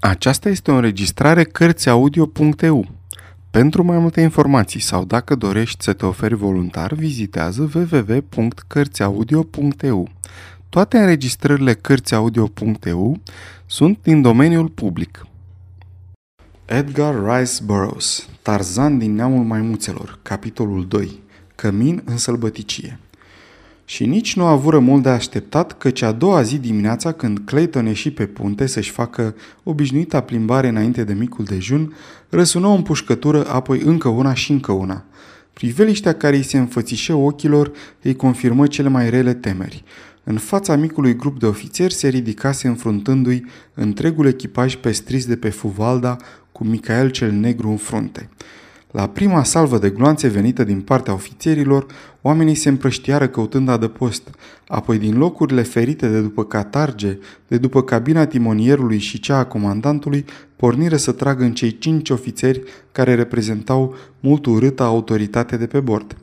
Aceasta este o înregistrare Cărțiaudio.eu. Pentru mai multe informații sau dacă dorești să te oferi voluntar, vizitează www.cărțiaudio.eu. Toate înregistrările Cărțiaudio.eu sunt din domeniul public. Edgar Rice Burroughs, Tarzan din neamul maimuțelor, capitolul 2, Cămin în sălbăticie. Și nici nu a avură mult de așteptat căci a doua zi dimineața când Clayton ieși pe punte să-și facă obișnuita plimbare înainte de micul dejun, răsună o împușcătură, apoi încă una și încă una. Priveliștea care îi se înfățișă ochilor îi confirmă cele mai rele temeri. În fața micului grup de ofițeri se ridicase înfruntându-i întregul echipaj pestris de pe Fuvalda cu Micael cel Negru în frunte. La prima salvă de gloanțe venită din partea ofițerilor, oamenii se împrăștiară căutând adăpost, apoi din locurile ferite de după catarge, de după cabina timonierului și cea a comandantului, porniră să tragă în cei cinci ofițeri care reprezentau mult urâta autoritate de pe bord.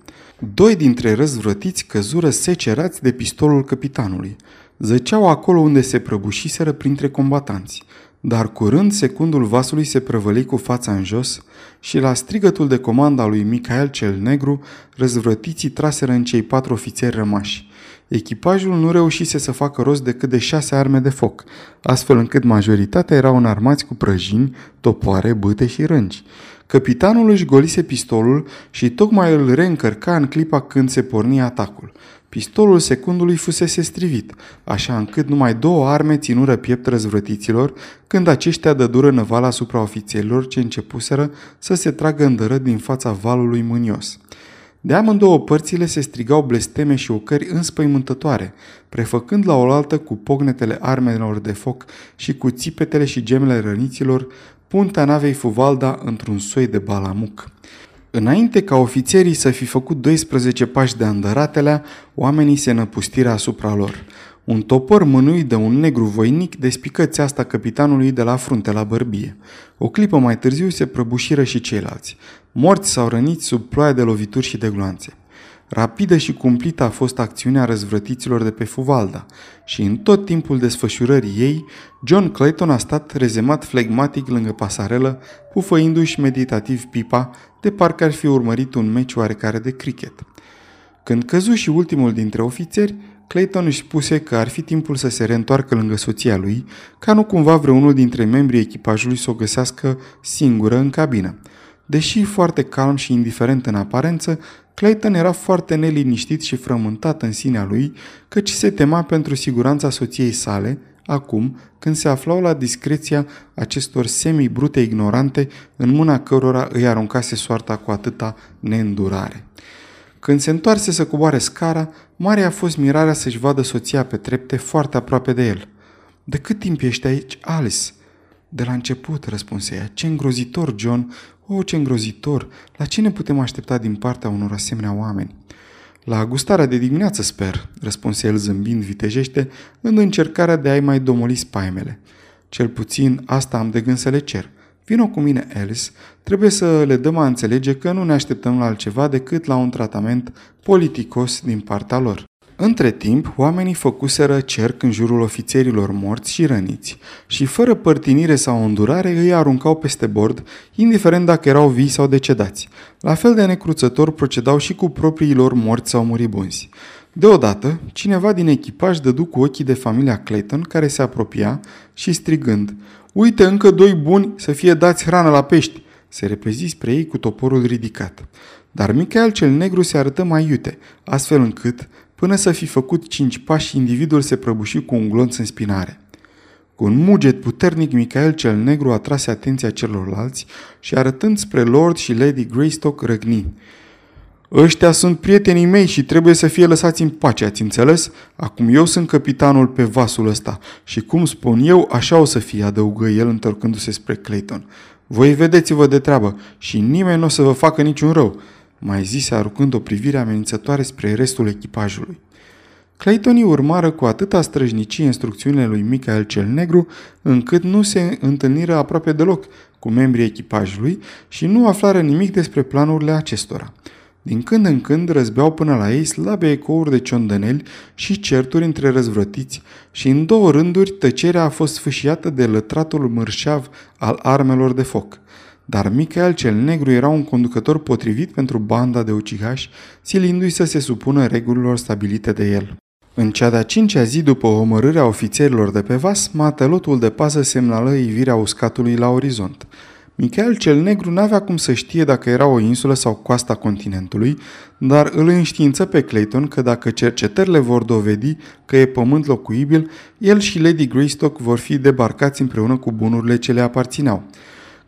Doi dintre răzvrătiți căzură secerați de pistolul capitanului. Zăceau acolo unde se prăbușiseră printre combatanți. Dar curând secundul vasului se prăvăli cu fața în jos și la strigătul de comandă al lui Michael cel Negru, răzvrătiții traseră în cei patru ofițeri rămași. Echipajul nu reușise să facă rost decât de șase arme de foc, astfel încât majoritatea erau înarmați cu prăjini, topoare, bâte și rângi. Capitanul își golise pistolul și tocmai îl reîncărca în clipa când se porni atacul. Pistolul secundului fusese strivit, așa încât numai două arme ținură piept răzvrătiților când aceștia dădură năvala asupra ofițerilor ce începuseră să se tragă îndărât din fața valului mânios. De amândouă părțile se strigau blesteme și ocări înspăimântătoare, prefăcând la oaltă cu pognetele armelor de foc și cu țipetele și gemele răniților punta navei Fuvalda într-un soi de balamuc. Înainte ca ofițerii să fi făcut 12 pași de andăratelea, oamenii se năpustiră asupra lor. Un topor mânuit de un negru voinic despică țeasta capitanului de la frunte la bărbie. O clipă mai târziu se prăbușiră și ceilalți, morți sau răniți sub ploaia de lovituri și de gloanțe. Rapidă și cumplită a fost acțiunea răzvrătiților de pe Fuvalda și în tot timpul desfășurării ei, John Clayton a stat rezemat flegmatic lângă pasarelă, pufăindu-și meditativ pipa, de parcă ar fi urmărit un meci oarecare de cricket. Când căzu și ultimul dintre ofițeri, Clayton își spuse că ar fi timpul să se reîntoarcă lângă soția lui, ca nu cumva vreunul dintre membrii echipajului să o găsească singură în cabină. Deși foarte calm și indiferent în aparență, Clayton era foarte neliniștit și frământat în sinea lui, căci se tema pentru siguranța soției sale, acum când se aflau la discreția acestor semi-brute ignorante în mâna cărora îi aruncase soarta cu atâta neîndurare. Când se întoarse să coboare scara, mare a fost mirarea să-și vadă soția pe trepte foarte aproape de el. De cât timp ești aici, Alice?" De la început, răspunse ea. Ce îngrozitor, John! O, ce îngrozitor! La ce ne putem aștepta din partea unor asemenea oameni? La gustarea de dimineață, sper, răspunse el zâmbind vitejește, în încercarea de a-i mai domoli spaimele. Cel puțin asta am de gând să le cer. Vino cu mine, Alice. Trebuie să le dăm a înțelege că nu ne așteptăm la altceva decât la un tratament politicos din partea lor. Între timp, oamenii făcuseră cerc în jurul ofițerilor morți și răniți și fără părtinire sau îndurare îi aruncau peste bord, indiferent dacă erau vii sau decedați. La fel de necruțător procedau și cu propriilor morți sau muribunzi. Deodată, cineva din echipaj dădu cu ochii de familia Clayton care se apropia și strigând Uite încă doi buni să fie dați hrană la pești!" se repezi spre ei cu toporul ridicat. Dar Michael cel negru se arătă mai iute, astfel încât, Până să fi făcut cinci pași, individul se prăbuși cu un glonț în spinare. Cu un muget puternic, Michael cel Negru atrase atenția celorlalți și arătând spre Lord și Lady Greystock răgni. Ăștia sunt prietenii mei și trebuie să fie lăsați în pace, ați înțeles? Acum eu sunt capitanul pe vasul ăsta și cum spun eu, așa o să fie, adăugă el întorcându-se spre Clayton. Voi vedeți-vă de treabă și nimeni nu o să vă facă niciun rău mai zise aruncând o privire amenințătoare spre restul echipajului. Claytonii urmară cu atâta străjnicie instrucțiunile lui Michael cel Negru, încât nu se întâlniră aproape deloc cu membrii echipajului și nu aflară nimic despre planurile acestora. Din când în când răzbeau până la ei slabe ecouri de ciondăneli și certuri între răzvrătiți și în două rânduri tăcerea a fost sfâșiată de lătratul mărșav al armelor de foc. Dar Michael cel Negru era un conducător potrivit pentru banda de ucigași, silindu-i să se supună regulilor stabilite de el. În cea de-a cincea zi după omorârea ofițerilor de pe vas, matelotul de pasă semnală ivirea uscatului la orizont. Michael cel Negru n-avea cum să știe dacă era o insulă sau coasta continentului, dar îl înștiință pe Clayton că dacă cercetările vor dovedi că e pământ locuibil, el și Lady Greystock vor fi debarcați împreună cu bunurile ce le aparțineau.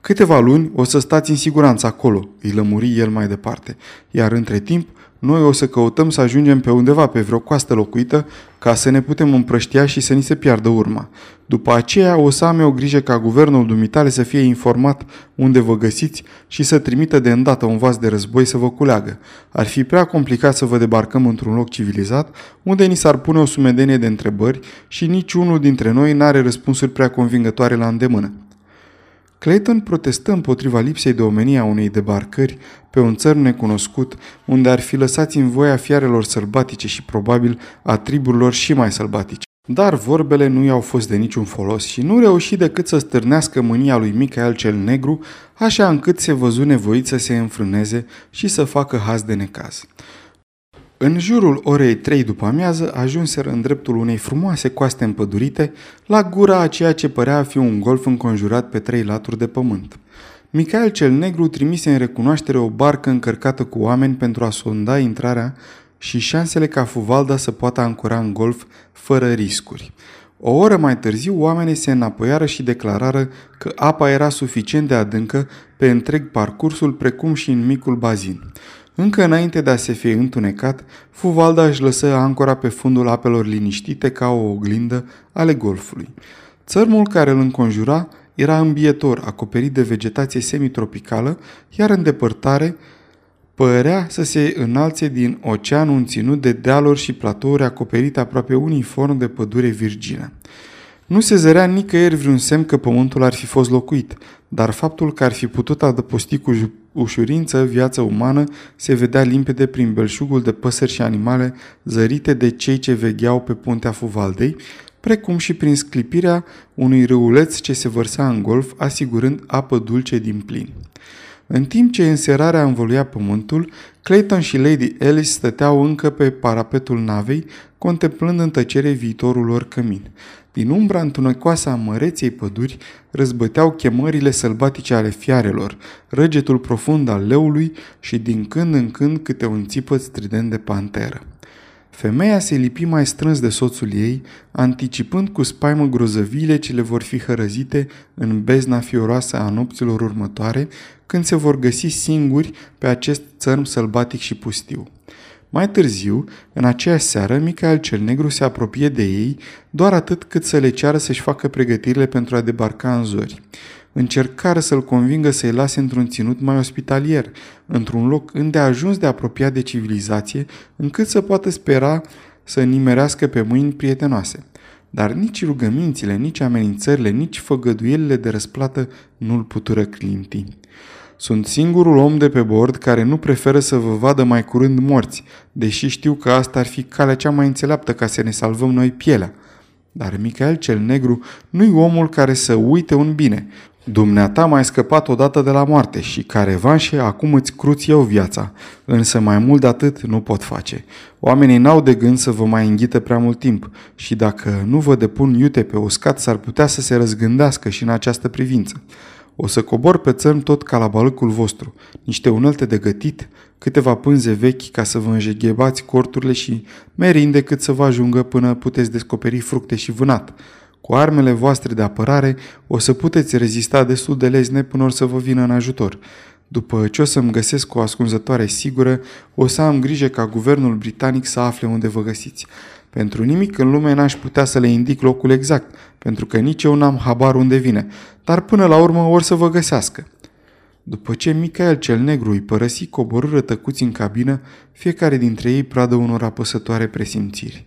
Câteva luni o să stați în siguranță acolo, îi lămuri el mai departe, iar între timp noi o să căutăm să ajungem pe undeva pe vreo coastă locuită ca să ne putem împrăștia și să ni se piardă urma. După aceea o să am eu grijă ca guvernul dumitale să fie informat unde vă găsiți și să trimită de îndată un vas de război să vă culeagă. Ar fi prea complicat să vă debarcăm într-un loc civilizat unde ni s-ar pune o sumedenie de întrebări și niciunul dintre noi n-are răspunsuri prea convingătoare la îndemână. Clayton protestă împotriva lipsei de omenie a unei debarcări pe un țăr necunoscut, unde ar fi lăsați în voia fiarelor sălbatice și probabil a triburilor și mai sălbatice. Dar vorbele nu i-au fost de niciun folos și nu reuși decât să stârnească mânia lui Michael cel Negru, așa încât se văzu nevoit să se înfrâneze și să facă haz de necaz. În jurul orei 3 după amiază ajunseră în dreptul unei frumoase coaste împădurite, la gura a ceea ce părea a fi un golf înconjurat pe trei laturi de pământ. Michael cel Negru trimise în recunoaștere o barcă încărcată cu oameni pentru a sonda intrarea și șansele ca Fuvalda să poată ancora în golf fără riscuri. O oră mai târziu, oamenii se înapoiară și declarară că apa era suficient de adâncă pe întreg parcursul, precum și în micul bazin. Încă înainte de a se fi întunecat, Fuvalda își lăsă ancora pe fundul apelor liniștite ca o oglindă ale golfului. Țărmul care îl înconjura era îmbietor, acoperit de vegetație semitropicală, iar în depărtare părea să se înalțe din ocean un ținut de dealuri și platouri acoperite aproape uniform de pădure virgină. Nu se zărea nicăieri vreun semn că pământul ar fi fost locuit, dar faptul că ar fi putut adăposti cu ușurință viața umană se vedea limpede prin belșugul de păsări și animale zărite de cei ce vegheau pe puntea Fuvaldei, precum și prin sclipirea unui râuleț ce se vărsa în golf, asigurând apă dulce din plin. În timp ce înserarea învăluia pământul, Clayton și Lady Alice stăteau încă pe parapetul navei, contemplând în tăcere viitorul lor cămin. Din umbra întunecoasă a măreției păduri răzbăteau chemările sălbatice ale fiarelor, răgetul profund al leului și din când în când câte un țipăt strident de panteră. Femeia se lipi mai strâns de soțul ei, anticipând cu spaimă grozăvile ce le vor fi hărăzite în bezna fioroasă a nopților următoare, când se vor găsi singuri pe acest țărm sălbatic și pustiu. Mai târziu, în aceeași seară, Michael cel Negru se apropie de ei, doar atât cât să le ceară să-și facă pregătirile pentru a debarca în zori. Încercară să-l convingă să-i lase într-un ținut mai ospitalier, într-un loc îndeajuns de apropiat de civilizație, încât să poată spera să nimerească pe mâini prietenoase. Dar nici rugămințile, nici amenințările, nici făgăduielile de răsplată nu-l putură clinti. Sunt singurul om de pe bord care nu preferă să vă vadă mai curând morți, deși știu că asta ar fi calea cea mai înțeleaptă ca să ne salvăm noi pielea. Dar Michael cel Negru nu-i omul care să uite un bine. Dumneata mai scăpat odată de la moarte și ca revanșe acum îți cruți eu viața, însă mai mult de atât nu pot face. Oamenii n-au de gând să vă mai înghită prea mult timp și dacă nu vă depun iute pe uscat, s-ar putea să se răzgândească și în această privință. O să cobor pe țărm tot ca la balâcul vostru, niște unelte de gătit, câteva pânze vechi ca să vă înjeghebați corturile și merinde cât să vă ajungă până puteți descoperi fructe și vânat. Cu armele voastre de apărare o să puteți rezista destul de lezne până o să vă vină în ajutor. După ce o să-mi găsesc o ascunzătoare sigură, o să am grijă ca guvernul britanic să afle unde vă găsiți. Pentru nimic în lume n-aș putea să le indic locul exact, pentru că nici eu n-am habar unde vine, dar până la urmă or să vă găsească. După ce Michael cel Negru îi părăsi coborâră tăcuți în cabină, fiecare dintre ei pradă unor apăsătoare presimțiri.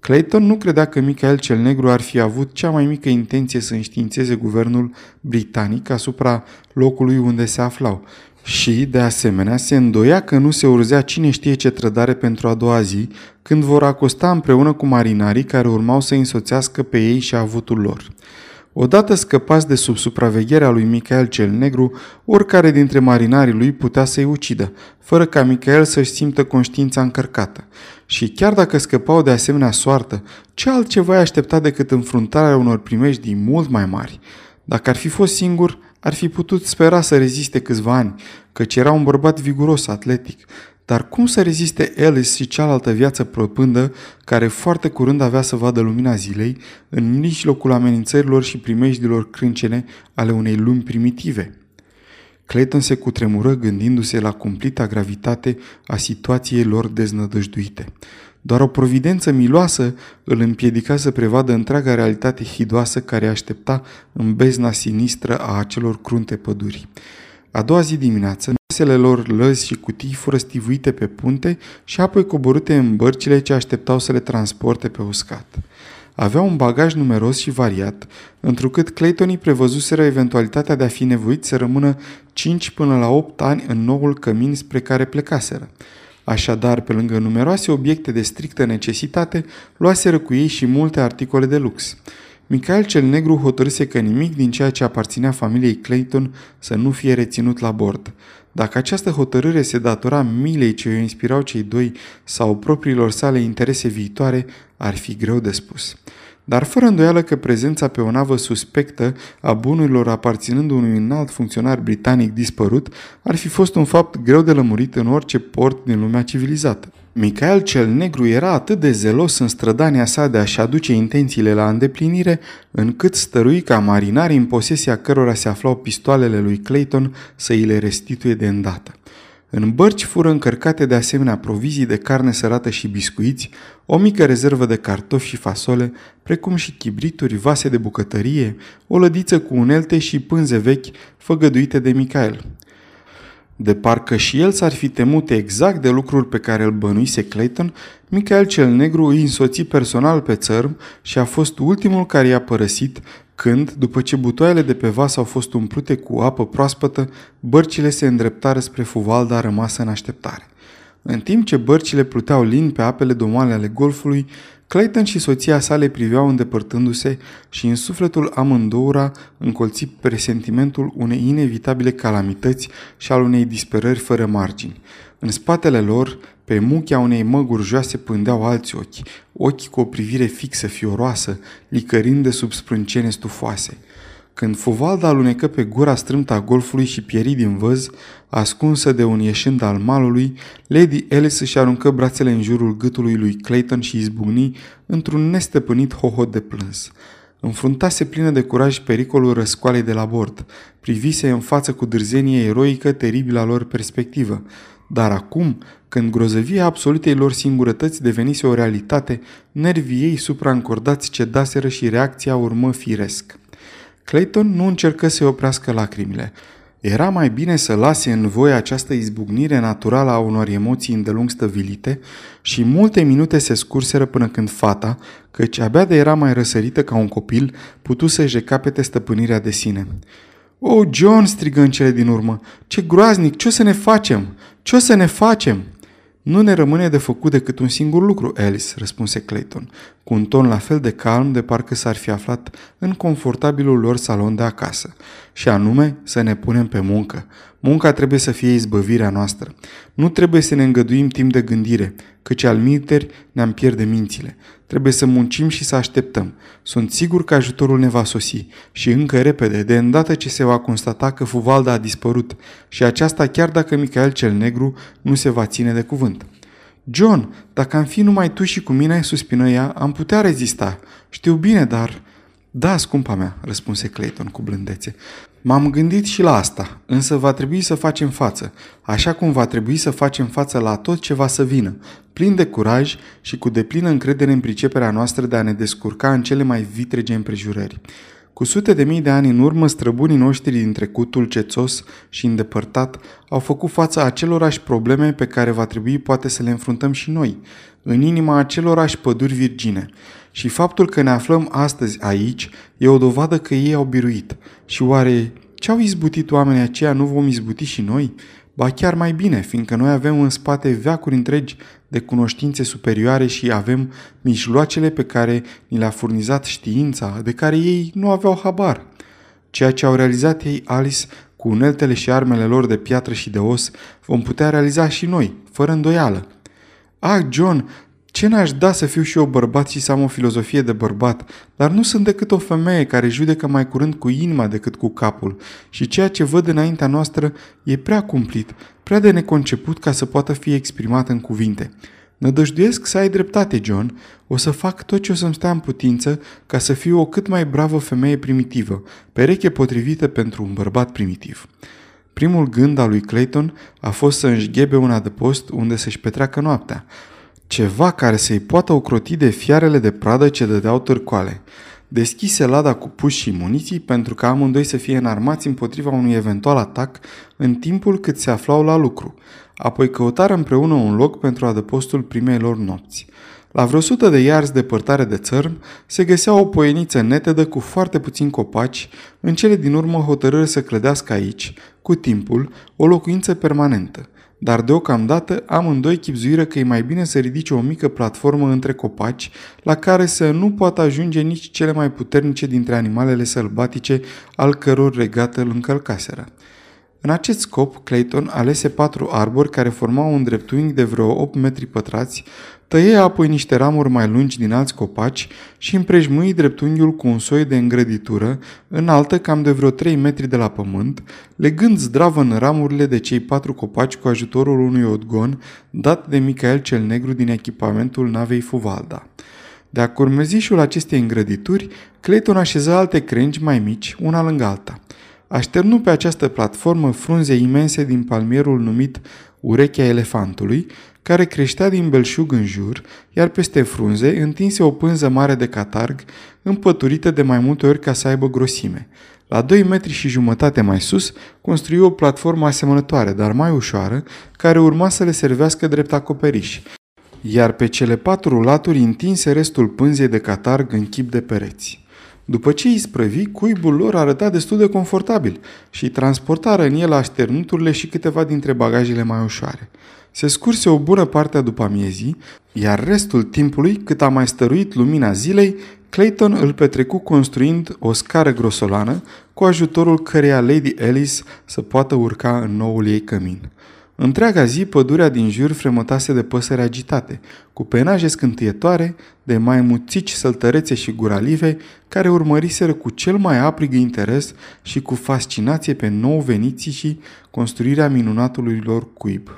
Clayton nu credea că Michael cel Negru ar fi avut cea mai mică intenție să înștiințeze guvernul britanic asupra locului unde se aflau și, de asemenea, se îndoia că nu se urzea cine știe ce trădare pentru a doua zi, când vor acosta împreună cu marinarii care urmau să însoțească pe ei și avutul lor. Odată scăpați de sub supravegherea lui Michael cel Negru, oricare dintre marinarii lui putea să-i ucidă, fără ca Michael să-și simtă conștiința încărcată. Și chiar dacă scăpau de asemenea soartă, ce altceva îi aștepta decât înfruntarea unor primejdii mult mai mari? Dacă ar fi fost singur, ar fi putut spera să reziste câțiva ani, căci era un bărbat viguros, atletic, dar cum să reziste Alice și cealaltă viață propândă, care foarte curând avea să vadă lumina zilei, în mijlocul amenințărilor și primejdilor crâncene ale unei lumi primitive? Clayton se cutremură gândindu-se la cumplita gravitate a situației lor deznădăjduite. Doar o providență miloasă îl împiedica să prevadă întreaga realitate hidoasă care aștepta în bezna sinistră a acelor crunte păduri. A doua zi dimineață, Vasele lor lăzi și cutii fură stivuite pe punte și apoi coborâte în bărcile ce așteptau să le transporte pe uscat. Avea un bagaj numeros și variat, întrucât Claytonii prevăzuseră eventualitatea de a fi nevoit să rămână 5 până la 8 ani în noul cămin spre care plecaseră. Așadar, pe lângă numeroase obiecte de strictă necesitate, luaseră cu ei și multe articole de lux. Michael cel Negru hotărâse că nimic din ceea ce aparținea familiei Clayton să nu fie reținut la bord. Dacă această hotărâre se datora milei ce îi inspirau cei doi sau propriilor sale interese viitoare, ar fi greu de spus. Dar fără îndoială că prezența pe o navă suspectă a bunurilor aparținând unui înalt funcționar britanic dispărut ar fi fost un fapt greu de lămurit în orice port din lumea civilizată. Michael cel Negru era atât de zelos în strădania sa de a-și aduce intențiile la îndeplinire, încât stărui ca marinarii în posesia cărora se aflau pistoalele lui Clayton să îi le restituie de îndată. În bărci fură încărcate de asemenea provizii de carne sărată și biscuiți, o mică rezervă de cartofi și fasole, precum și chibrituri, vase de bucătărie, o lădiță cu unelte și pânze vechi făgăduite de Michael. De parcă și el s-ar fi temut exact de lucrul pe care îl bănuise Clayton, Michael cel Negru îi însoți personal pe țărm și a fost ultimul care i-a părăsit când, după ce butoaiele de pe vas au fost umplute cu apă proaspătă, bărcile se îndreptară spre fuvalda rămasă în așteptare. În timp ce bărcile pluteau lin pe apele domale ale golfului, Clayton și soția sale priveau îndepărtându-se și în sufletul amândouăra încolți presentimentul unei inevitabile calamități și al unei disperări fără margini. În spatele lor, pe muchea unei măguri joase pândeau alți ochi, ochi cu o privire fixă, fioroasă, licărind de sub sprâncene stufoase. Când fuvalda alunecă pe gura strâmtă a golfului și pieri din văz, ascunsă de un ieșind al malului, Lady Alice își aruncă brațele în jurul gâtului lui Clayton și izbucni într-un nestăpânit hohot de plâns. Înfruntase plină de curaj pericolul răscoalei de la bord. Privise în față cu dârzenie eroică teribila lor perspectivă. Dar acum, când grozăvia absolutei lor singurătăți devenise o realitate, nervii ei supraîncordați cedaseră și reacția urmă firesc. Clayton nu încercă să oprească lacrimile. Era mai bine să lase în voie această izbucnire naturală a unor emoții îndelung stăvilite și multe minute se scurseră până când fata, căci abia de era mai răsărită ca un copil, putu să-și recapete stăpânirea de sine. Oh, John!" strigă în cele din urmă. Ce groaznic! Ce o să ne facem? Ce o să ne facem?" Nu ne rămâne de făcut decât un singur lucru, Alice, răspunse Clayton, cu un ton la fel de calm de parcă s-ar fi aflat în confortabilul lor salon de acasă, și anume să ne punem pe muncă. Munca trebuie să fie izbăvirea noastră. Nu trebuie să ne îngăduim timp de gândire, căci al miteri ne-am pierde mințile. Trebuie să muncim și să așteptăm. Sunt sigur că ajutorul ne va sosi și încă repede, de îndată ce se va constata că Fuvalda a dispărut și aceasta chiar dacă Michael cel Negru nu se va ține de cuvânt. John, dacă am fi numai tu și cu mine, suspină ea, am putea rezista. Știu bine, dar... Da, scumpa mea, răspunse Clayton cu blândețe. M-am gândit și la asta, însă va trebui să facem față, așa cum va trebui să facem față la tot ce va să vină, plin de curaj și cu deplină încredere în priceperea noastră de a ne descurca în cele mai vitrege împrejurări. Cu sute de mii de ani în urmă, străbunii noștri din trecutul cețos și îndepărtat au făcut față acelorași probleme pe care va trebui poate să le înfruntăm și noi, în inima acelorași păduri virgine. Și faptul că ne aflăm astăzi aici e o dovadă că ei au biruit. Și oare ce au izbutit oamenii aceia nu vom izbuti și noi? Ba chiar mai bine, fiindcă noi avem în spate veacuri întregi de cunoștințe superioare și avem mijloacele pe care ni le-a furnizat știința, de care ei nu aveau habar. Ceea ce au realizat ei, Alice, cu uneltele și armele lor de piatră și de os, vom putea realiza și noi, fără îndoială. Ah, John, ce n-aș da să fiu și eu bărbat și să am o filozofie de bărbat, dar nu sunt decât o femeie care judecă mai curând cu inima decât cu capul și ceea ce văd înaintea noastră e prea cumplit, prea de neconceput ca să poată fi exprimat în cuvinte. Nădăjduiesc să ai dreptate, John. O să fac tot ce o să-mi stea în putință ca să fiu o cât mai bravă femeie primitivă, pereche potrivită pentru un bărbat primitiv. Primul gând al lui Clayton a fost să înșghebe un adăpost unde să-și petreacă noaptea, ceva care să-i poată ocroti de fiarele de pradă ce dădeau târcoale. Deschise lada cu puși și muniții pentru ca amândoi să fie înarmați împotriva unui eventual atac în timpul cât se aflau la lucru. Apoi căutară împreună un loc pentru adăpostul primei lor nopți. La vreo sută de iarzi depărtare de țărm se găsea o poieniță netedă cu foarte puțini copaci, în cele din urmă hotărâre să clădească aici, cu timpul, o locuință permanentă dar deocamdată amândoi chipzuiră că e mai bine să ridice o mică platformă între copaci, la care să nu poată ajunge nici cele mai puternice dintre animalele sălbatice al căror regată îl încălcaseră. În acest scop, Clayton alese patru arbori care formau un dreptunghi de vreo 8 metri pătrați, tăie apoi niște ramuri mai lungi din alți copaci și împrejmui dreptunghiul cu un soi de îngrăditură, înaltă cam de vreo 3 metri de la pământ, legând zdravă în ramurile de cei patru copaci cu ajutorul unui odgon dat de Michael cel Negru din echipamentul navei Fuvalda. De-a curmezișul acestei îngrădituri, Clayton așeză alte crengi mai mici, una lângă alta. Așternu pe această platformă frunze imense din palmierul numit urechea elefantului, care creștea din belșug în jur, iar peste frunze întinse o pânză mare de catarg, împăturită de mai multe ori ca să aibă grosime. La 2 metri și jumătate mai sus, construi o platformă asemănătoare, dar mai ușoară, care urma să le servească drept acoperiș, iar pe cele patru laturi întinse restul pânzei de catarg în chip de pereți. După ce îi sprăvi, cuibul lor arăta destul de confortabil și transportară în el așternuturile și câteva dintre bagajele mai ușoare. Se scurse o bună parte a după amiezii, iar restul timpului, cât a mai stăruit lumina zilei, Clayton îl petrecu construind o scară grosolană cu ajutorul căreia Lady Alice să poată urca în noul ei cămin. Întreaga zi, pădurea din jur fremătase de păsări agitate, cu penaje scântâietoare, de maimuțici săltărețe și guralive, care urmăriseră cu cel mai aprig interes și cu fascinație pe nou veniții și construirea minunatului lor cuib.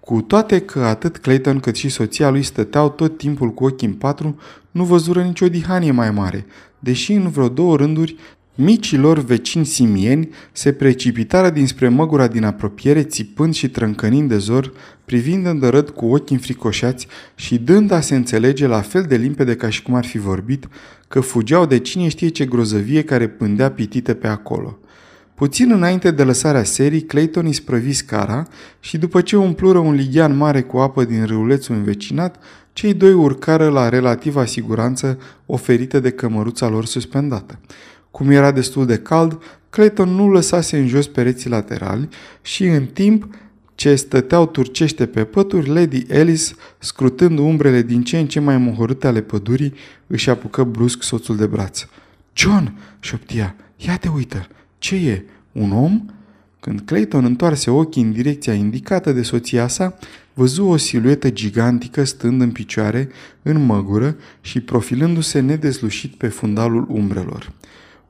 Cu toate că atât Clayton cât și soția lui stăteau tot timpul cu ochii în patru, nu văzură nicio dihanie mai mare, deși în vreo două rânduri Micilor vecini simieni se precipitară dinspre măgura din apropiere, țipând și trâncănind de zor, privind îndărât cu ochii înfricoșați și dând a se înțelege la fel de limpede ca și cum ar fi vorbit, că fugeau de cine știe ce grozăvie care pândea pitită pe acolo. Puțin înainte de lăsarea serii, Clayton îi sprăvi scara și după ce umplură un lighean mare cu apă din râulețul învecinat, cei doi urcară la relativa siguranță oferită de cămăruța lor suspendată. Cum era destul de cald, Clayton nu lăsase în jos pereții laterali și în timp ce stăteau turcește pe pături, Lady Alice, scrutând umbrele din ce în ce mai mohorâte ale pădurii, își apucă brusc soțul de braț. John!" șoptia. Ia te uită! Ce e? Un om?" Când Clayton întoarse ochii în direcția indicată de soția sa, văzu o siluetă gigantică stând în picioare, în măgură și profilându-se nedezlușit pe fundalul umbrelor.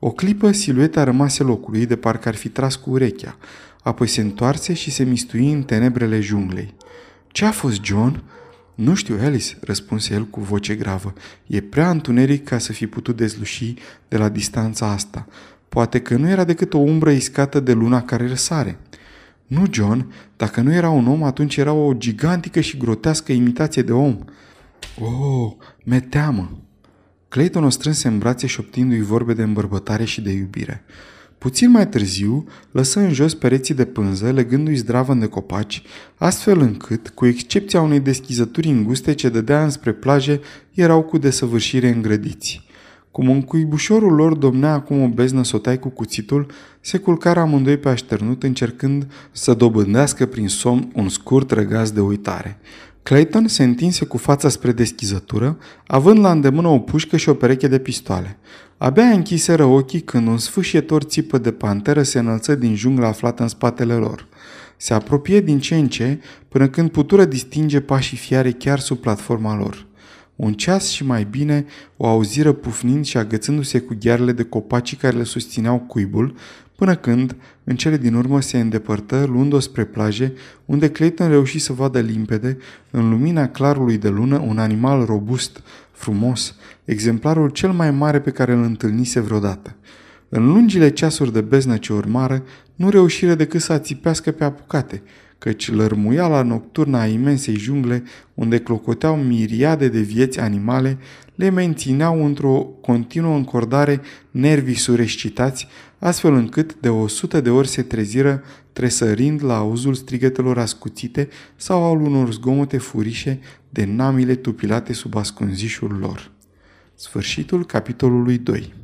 O clipă, silueta rămase locului, de parcă ar fi tras cu urechea. Apoi se întoarse și se mistui în tenebrele junglei. Ce a fost, John?" Nu știu, Alice," răspunse el cu voce gravă. E prea întuneric ca să fi putut dezluși de la distanța asta. Poate că nu era decât o umbră iscată de luna care răsare." Nu, John, dacă nu era un om, atunci era o gigantică și grotească imitație de om." Oh, me teamă!" Clayton o strânse în brațe șoptindu-i vorbe de îmbărbătare și de iubire. Puțin mai târziu, lăsă în jos pereții de pânză, legându-i zdravă de copaci, astfel încât, cu excepția unei deschizături înguste ce dădea înspre plaje, erau cu desăvârșire îngrădiți. Cum în cuibușorul lor domnea acum o beznă sotai cu cuțitul, se culcară amândoi pe așternut încercând să dobândească prin somn un scurt răgaz de uitare. Clayton se întinse cu fața spre deschizătură, având la îndemână o pușcă și o pereche de pistoale. Abia închiseră ochii când un sfâșietor țipă de panteră se înălță din jungla aflată în spatele lor. Se apropie din ce în ce, până când putură distinge pașii fiare chiar sub platforma lor. Un ceas și mai bine o auziră pufnind și agățându-se cu ghearele de copaci care le susțineau cuibul, până când, în cele din urmă, se îndepărtă, luând-o spre plaje, unde Clayton reuși să vadă limpede, în lumina clarului de lună, un animal robust, frumos, exemplarul cel mai mare pe care îl întâlnise vreodată. În lungile ceasuri de beznă ce urmară, nu reușire decât să ațipească pe apucate, căci lărmuiala nocturnă a imensei jungle, unde clocoteau miriade de vieți animale, le mențineau într-o continuă încordare nervii surescitați, astfel încât de o sută de ori se treziră tresărind la auzul strigătelor ascuțite sau al unor zgomote furișe de namile tupilate sub ascunzișul lor. Sfârșitul capitolului 2